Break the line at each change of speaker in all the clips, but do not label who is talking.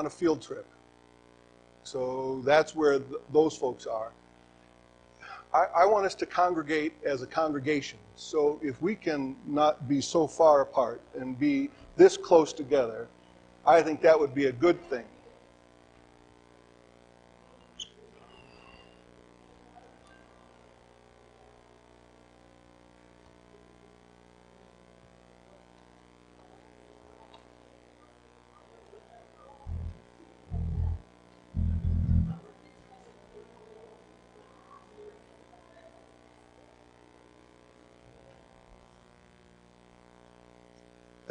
on a field trip. So that's where th- those folks are. I, I want us to congregate as a congregation. So if we can not be so far apart and be this close together, I think that would be a good thing.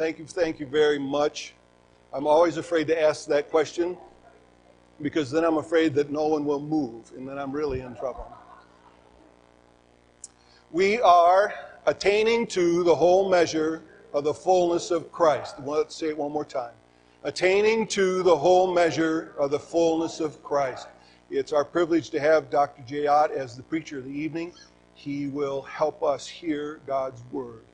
Thank you, thank you very much. I'm always afraid to ask that question because then I'm afraid that no one will move and then I'm really in trouble. We are attaining to the whole measure of the fullness of Christ. Let's say it one more time. Attaining to the whole measure of the fullness of Christ. It's our privilege to have Dr. Jay Ott as the preacher of the evening. He will help us hear God's word.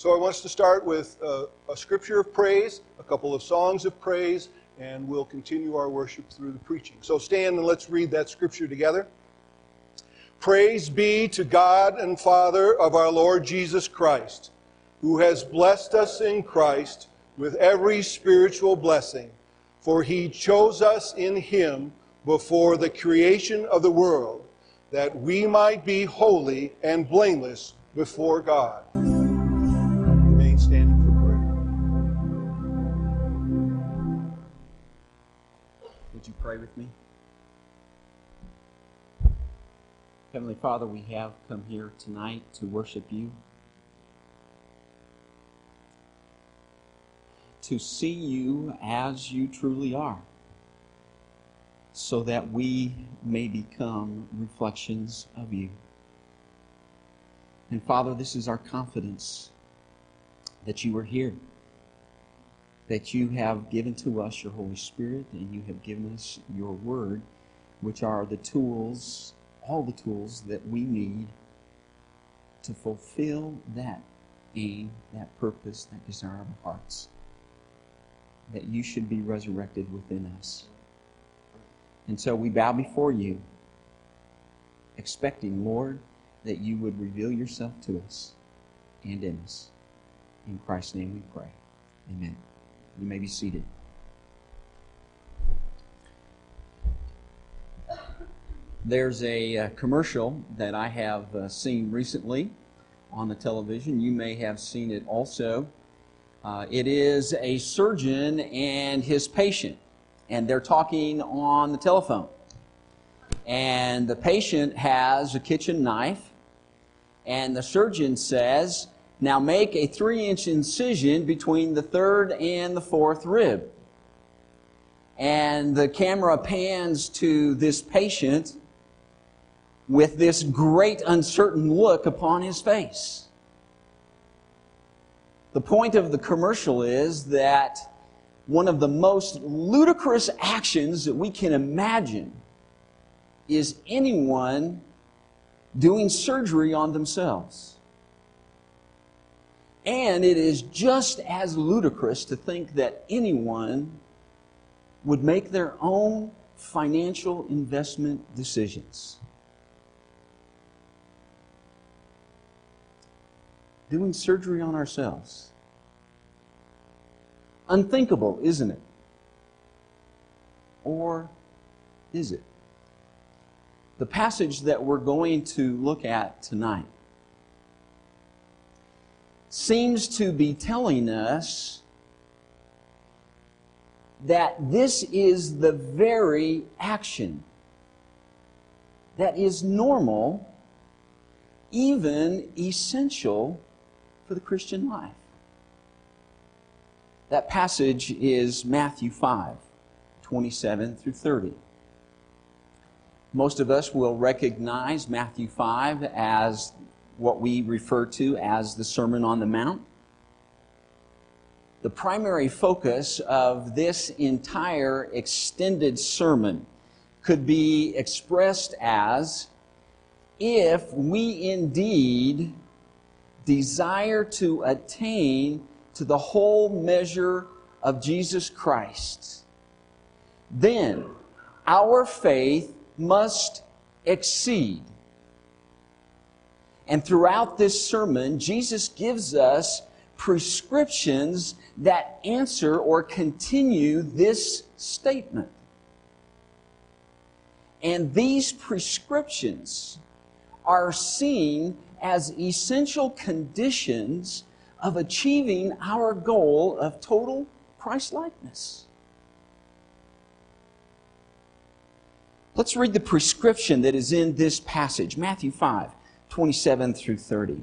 So I want us to start with a, a, scripture of praise, a couple of songs of praise, and we'll continue our worship through the preaching. So stand and let's read that scripture together. Praise be to God and Father of our Lord Jesus Christ, who has blessed us in Christ with every spiritual blessing, for he chose us in him before the creation of the world, that we might be holy and blameless before God standing for prayer.
Would you pray with me? Heavenly Father, we have come here tonight to worship you, to see you as you truly are, so that we may become reflections of you. And Father, this is our confidence that you are here, that you have given to us your Holy Spirit, and you have given us your Word, which are the tools, all the tools that we need to fulfill that aim, that purpose, that desire of our hearts. That you should be resurrected within us. And so we bow before you, expecting, Lord, that you would reveal yourself to us and in us. In Christ's name we pray. Amen. You may be seated. There's a uh, commercial that I have uh, seen recently on the television. You may have seen it also. Uh, it is a surgeon and his patient, and they're talking on the telephone. And the patient has a kitchen knife, and the surgeon says, now make a three inch incision between the third and the fourth rib. And the camera pans to this patient with this great uncertain look upon his face. The point of the commercial is that one of the most ludicrous actions that we can imagine is anyone doing surgery on themselves. And it is just as ludicrous to think that anyone would make their own financial investment decisions. Doing surgery on ourselves. Unthinkable, isn't it? Or is it? The passage that we're going to look at tonight seems to be telling us that this is the very action that is normal, even essential for the Christian life. That passage is Matthew 5, 27 through 30. Most of us will recognize Matthew 5 as what we refer to as the Sermon on the Mount. The primary focus of this entire extended sermon could be expressed as if we indeed desire to attain to the whole measure of Jesus Christ, then our faith must exceed. And throughout this sermon, Jesus gives us prescriptions that answer or continue this statement. And these prescriptions are seen as essential conditions of achieving our goal of total Christlikeness. Let's read the prescription that is in this passage, Matthew 5, 27 through 30.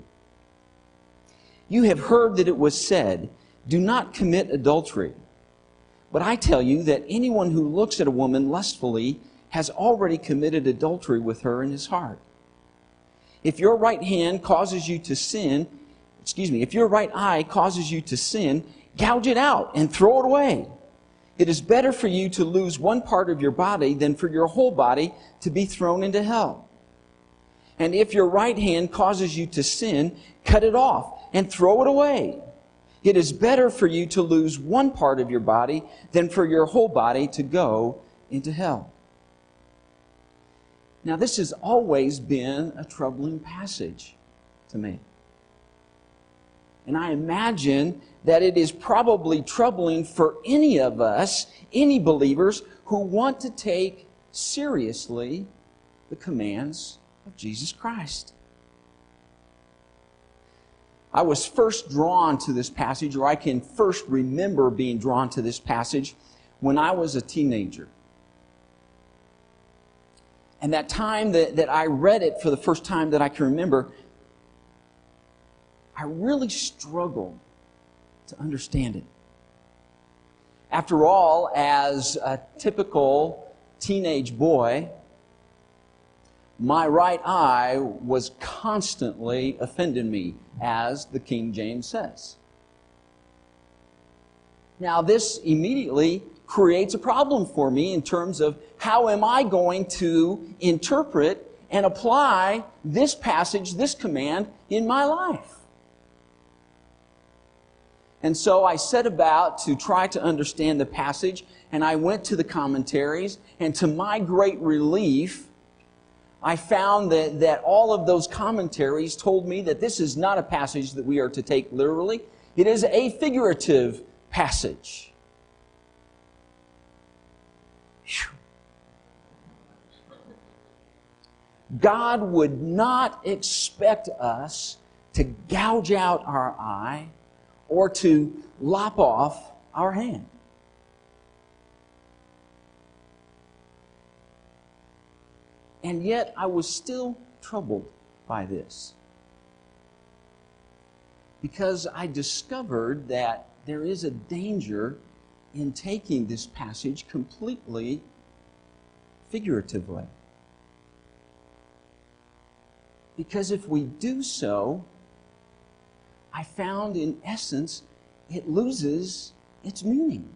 You have heard that it was said, Do not commit adultery. But I tell you that anyone who looks at a woman lustfully has already committed adultery with her in his heart. If your right hand causes you to sin, excuse me, if your right eye causes you to sin, gouge it out and throw it away. It is better for you to lose one part of your body than for your whole body to be thrown into hell. And if your right hand causes you to sin, cut it off and throw it away. It is better for you to lose one part of your body than for your whole body to go into hell. Now, this has always been a troubling passage to me. And I imagine that it is probably troubling for any of us, any believers, who want to take seriously the commands of Jesus Christ. I was first drawn to this passage, or I can first remember being drawn to this passage when I was a teenager. And that time that, that I read it for the first time that I can remember, I really struggled to understand it. After all, as a typical teenage boy, my right eye was constantly offending me, as the King James says. Now, this immediately creates a problem for me in terms of how am I going to interpret and apply this passage, this command in my life? And so I set about to try to understand the passage, and I went to the commentaries, and to my great relief, I found that, that all of those commentaries told me that this is not a passage that we are to take literally. It is a figurative passage. God would not expect us to gouge out our eye or to lop off our hand. And yet I was still troubled by this. Because I discovered that there is a danger in taking this passage completely figuratively. Because if we do so, I found in essence it loses its meaning.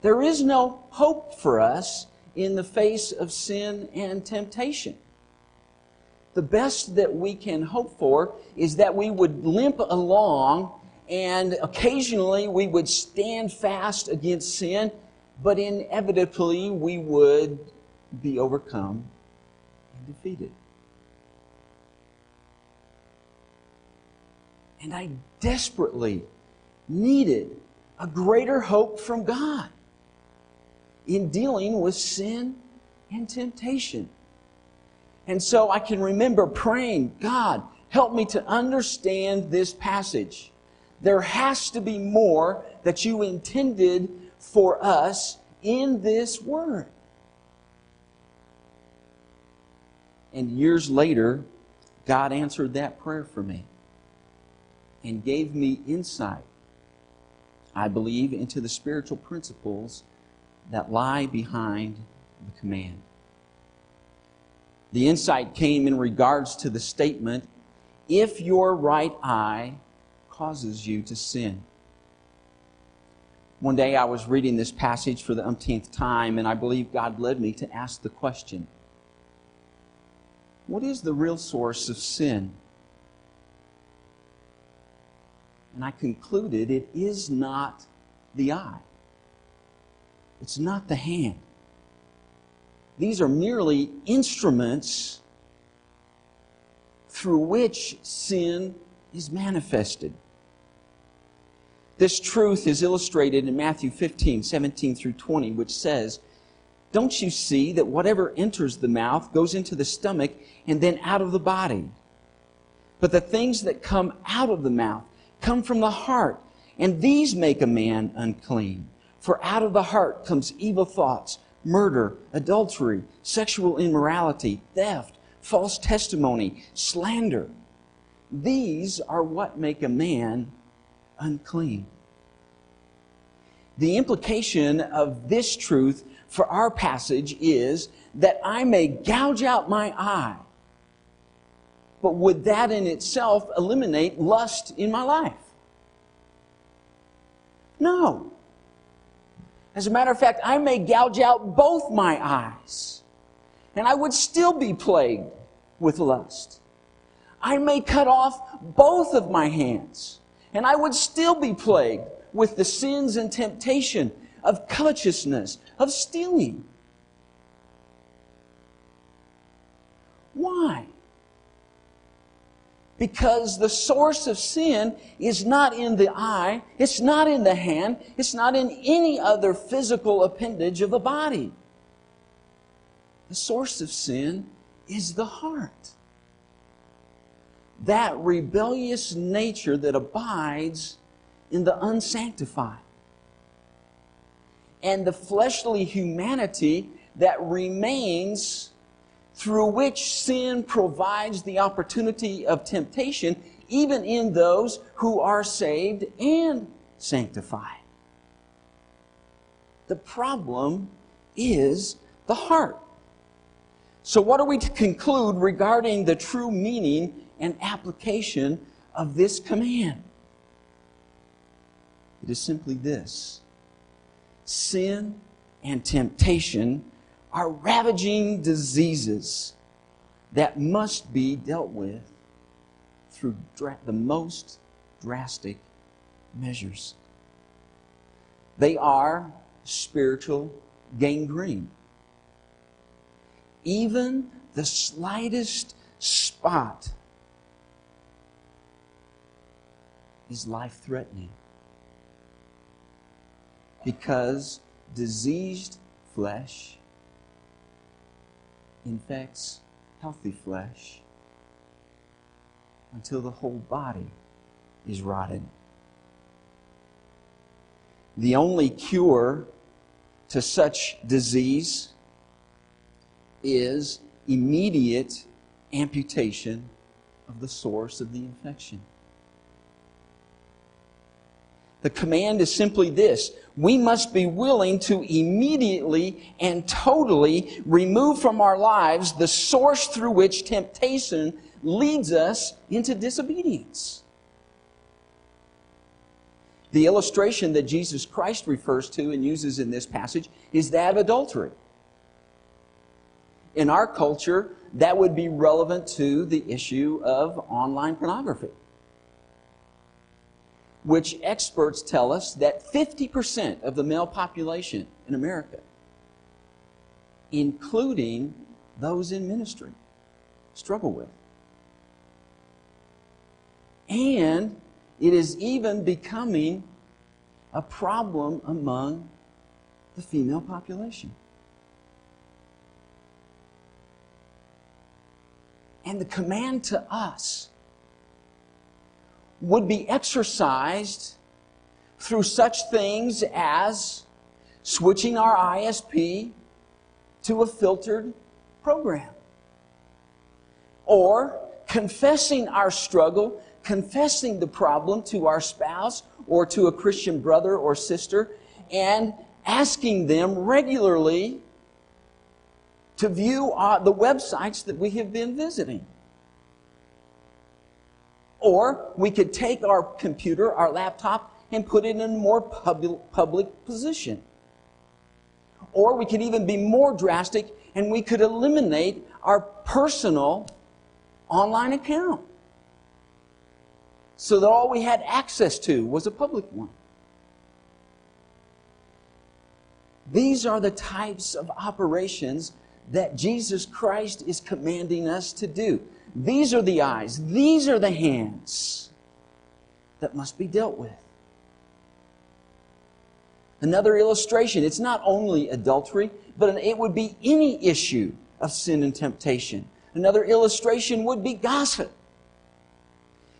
There is no hope for us in the face of sin and temptation. The best that we can hope for is that we would limp along and occasionally we would stand fast against sin, but inevitably we would be overcome and defeated. And I desperately needed a greater hope from God in dealing with sin and temptation. And so I can remember praying, God, help me to understand this passage. There has to be more that you intended for us in this word. And years later, God answered that prayer for me and gave me insight, I believe, into the spiritual principles that lie behind the command. The insight came in regards to the statement if your right eye causes you to sin. One day I was reading this passage for the umpteenth time, and I believe God led me to ask the question What is the real source of sin? And I concluded it is not the eye. It's not the hand. These are merely instruments through which sin is manifested. This truth is illustrated in Matthew 15, 17 through 20, which says, Don't you see that whatever enters the mouth goes into the stomach and then out of the body? But the things that come out of the mouth come from the heart, and these make a man unclean. For out of the heart comes evil thoughts, murder, adultery, sexual immorality, theft, false testimony, slander. These are what make a man unclean. The implication of this truth for our passage is that I may gouge out my eye. But would that in itself eliminate lust in my life? No. As a matter of fact, I may gouge out both my eyes, and I would still be plagued with lust. I may cut off both of my hands, and I would still be plagued with the sins and temptation of covetousness, of stealing. Why? Because the source of sin is not in the eye, it's not in the hand, it's not in any other physical appendage of the body. The source of sin is the heart. That rebellious nature that abides in the unsanctified. And the fleshly humanity that remains through which sin provides the opportunity of temptation, even in those who are saved and sanctified. The problem is the heart. So, what are we to conclude regarding the true meaning and application of this command? It is simply this sin and temptation are ravaging diseases that must be dealt with through dra- the most drastic measures. They are spiritual gangrene. Even the slightest spot is life threatening because diseased flesh infects healthy flesh until the whole body is rotted. The only cure to such disease is immediate amputation of the source of the infection. The command is simply this we must be willing to immediately and totally remove from our lives the source through which temptation leads us into disobedience. The illustration that Jesus Christ refers to and uses in this passage is that of adultery. In our culture, that would be relevant to the issue of online pornography which experts tell us that 50% of the male population in America, including those in ministry, struggle with. And it is even becoming a problem among the female population. And the command to us would be exercised through such things as switching our ISP to a filtered program or confessing our struggle, confessing the problem to our spouse or to a Christian brother or sister, and asking them regularly to view uh, the websites that we have been visiting. Or we could take our computer, our laptop, and put it in a more public, public position. Or we could even be more drastic and we could eliminate our personal online account so that all we had access to was a public one. These are the types of operations that Jesus Christ is commanding us to do. These are the eyes, these are the hands that must be dealt with. Another illustration it's not only adultery, but it would be any issue of sin and temptation. Another illustration would be gossip.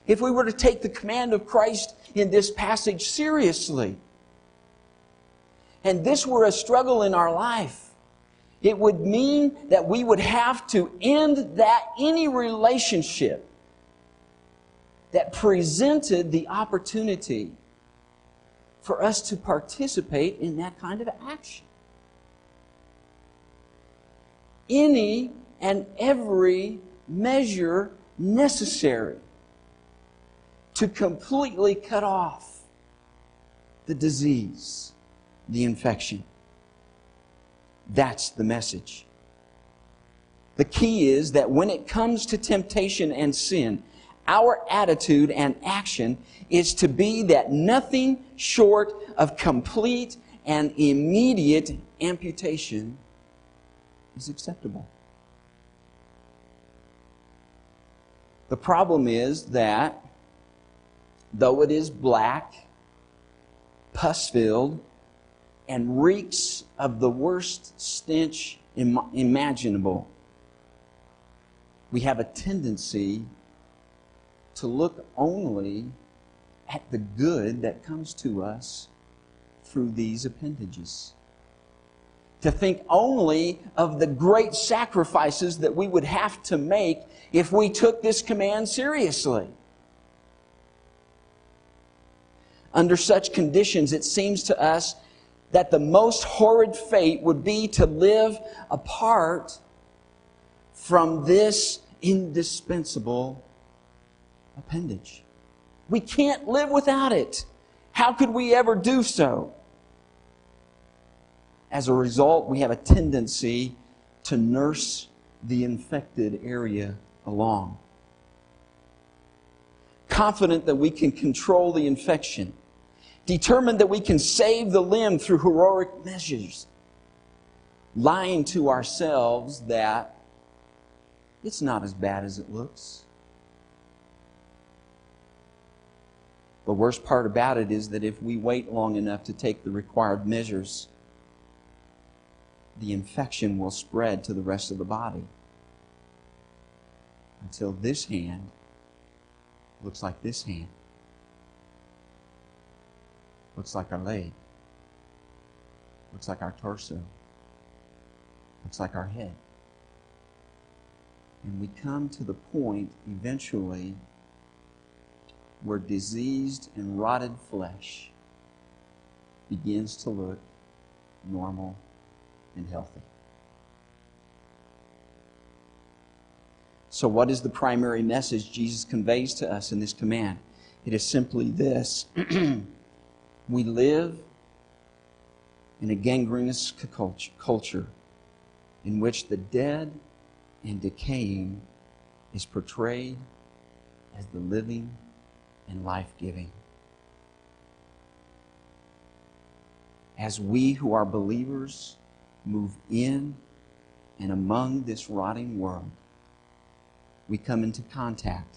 If we were to take the command of Christ in this passage seriously, and this were a struggle in our life, it would mean that we would have to end that any relationship that presented the opportunity for us to participate in that kind of action. Any and every measure necessary to completely cut off the disease, the infection. That's the message. The key is that when it comes to temptation and sin, our attitude and action is to be that nothing short of complete and immediate amputation is acceptable. The problem is that though it is black, pus filled, and reeks of the worst stench Im- imaginable, we have a tendency to look only at the good that comes to us through these appendages. To think only of the great sacrifices that we would have to make if we took this command seriously. Under such conditions, it seems to us that the most horrid fate would be to live apart from this indispensable appendage. We can't live without it. How could we ever do so? As a result, we have a tendency to nurse the infected area along. Confident that we can control the infection, determined that we can save the limb through heroic measures, lying to ourselves that it's not as bad as it looks. The worst part about it is that if we wait long enough to take the required measures, the infection will spread to the rest of the body until this hand looks like this hand, looks like our leg, looks like our torso, looks like our head. And we come to the point eventually where diseased and rotted flesh begins to look normal and healthy. So, what is the primary message Jesus conveys to us in this command? It is simply this we live in a gangrenous culture in which the dead and decaying is portrayed as the living and life giving. As we who are believers move in and among this rotting world, we come into contact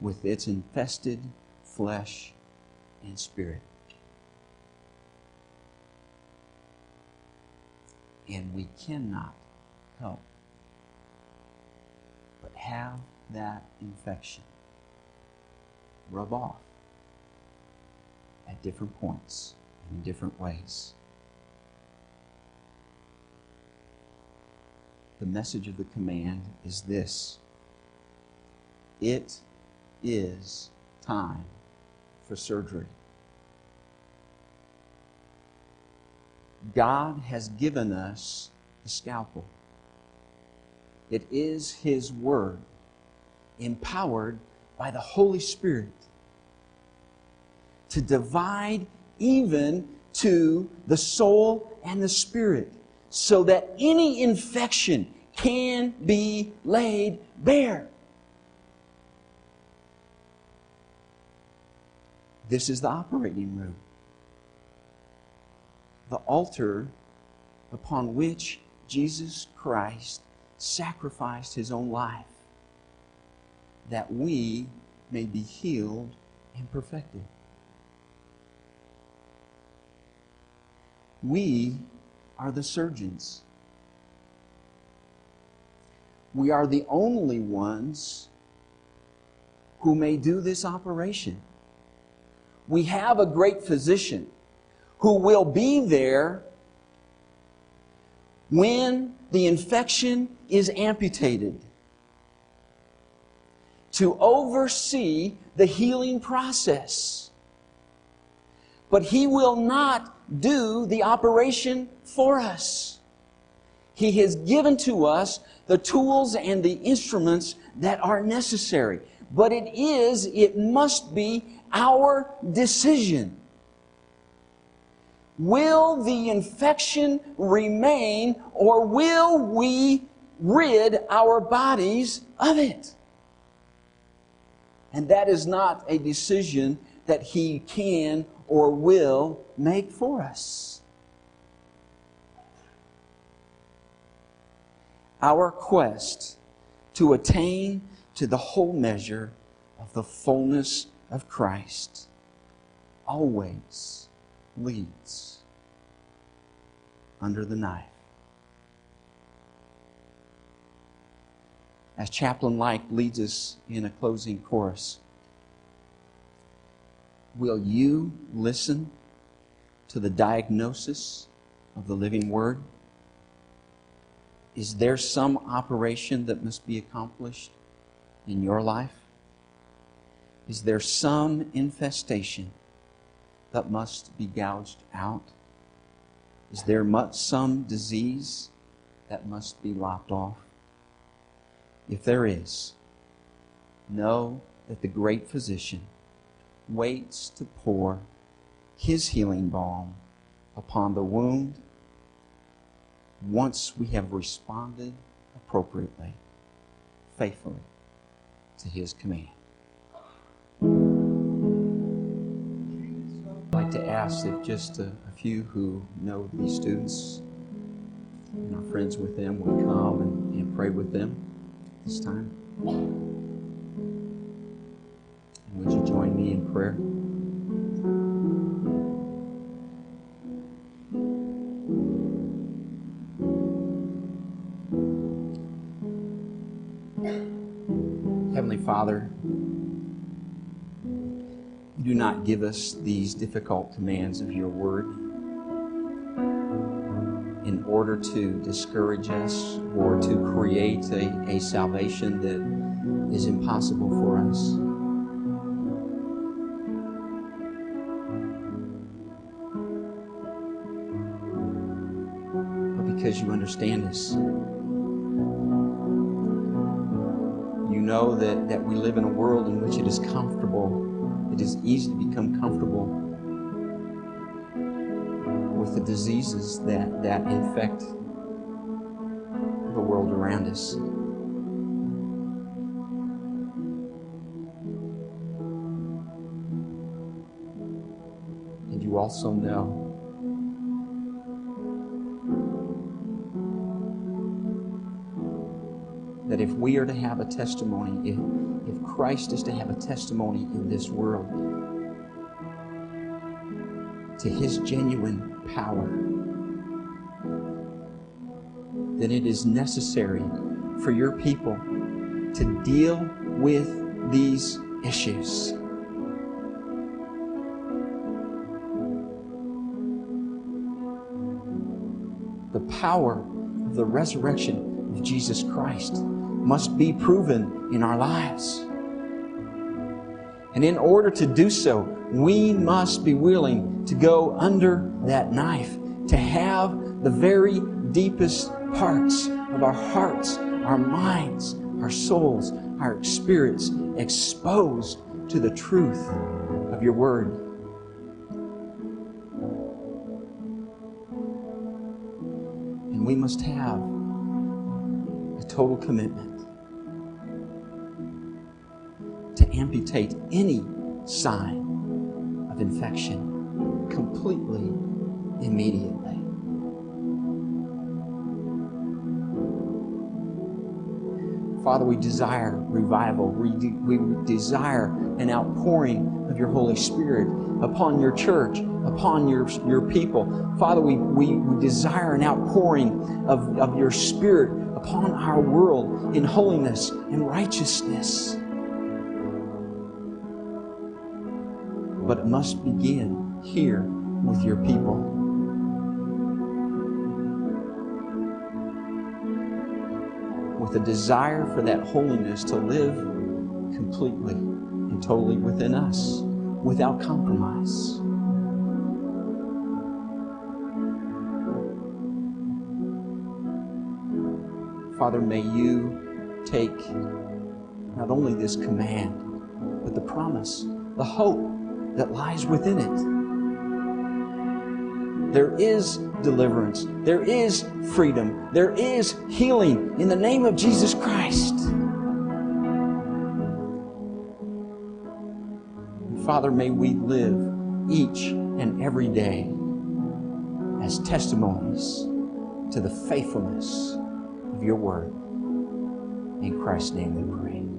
with its infested flesh and spirit. And we cannot help but have that infection rub off at different points and in different ways. The message of the command is this it is time for surgery. God has given us the scalpel. It is His Word, empowered by the Holy Spirit to divide even to the soul and the spirit so that any infection can be laid bare. This is the operating room. The altar upon which Jesus Christ sacrificed his own life that we may be healed and perfected. We are the surgeons. We are the only ones who may do this operation. We have a great physician who will be there when the infection is amputated to oversee the healing process. But He will not do the operation for us. He has given to us the tools and the instruments that are necessary. But it is, it must be our decision. Will the infection remain or will we rid our bodies of it? And that is not a decision that He can or will make for us. Our quest to attain to the whole measure of the fullness of Christ always leads under the knife. As Chaplain Like leads us in a closing chorus, will you listen to the diagnosis of the living Word? Is there some operation that must be accomplished in your life? Is there some infestation that must be gouged out? Is there much, some disease that must be lopped off? If there is, know that the great physician waits to pour his healing balm upon the wound once we have responded appropriately, faithfully to his command. I'd like to ask if just a, a few who know these students and are friends with them would come and, and pray with them this time. And would you join me in prayer? Heavenly Father, do not give us these difficult commands of your word in order to discourage us or to create a, a salvation that is impossible for us. But because you understand us, you know that, that we live in a world in which it is comfortable, it is easy to become comfortable with the diseases that, that infect the world around us. And you also know that if we are to have a testimony, if, if Christ is to have a testimony in this world, to his genuine power, then it is necessary for your people to deal with these issues. The power of the resurrection of Jesus Christ must be proven in our lives. And in order to do so, we must be willing to go under that knife, to have the very deepest parts of our hearts, our minds, our souls, our spirits exposed to the truth of your word. And we must have a total commitment amputate any sign of infection completely, immediately. Father, we desire revival. We, de- we desire an outpouring of your Holy Spirit upon your church, upon your, your people. Father, we, we, we desire an outpouring of, of your Spirit upon our world in holiness and righteousness. But it must begin here with your people. With a desire for that holiness to live completely and totally within us without compromise. Father, may you take not only this command, but the promise, the hope that lies within it. There is deliverance, there is freedom, there is healing in the name of Jesus Christ. Father, may we live each and every day as testimonies to the faithfulness of your word. In Christ's name we pray.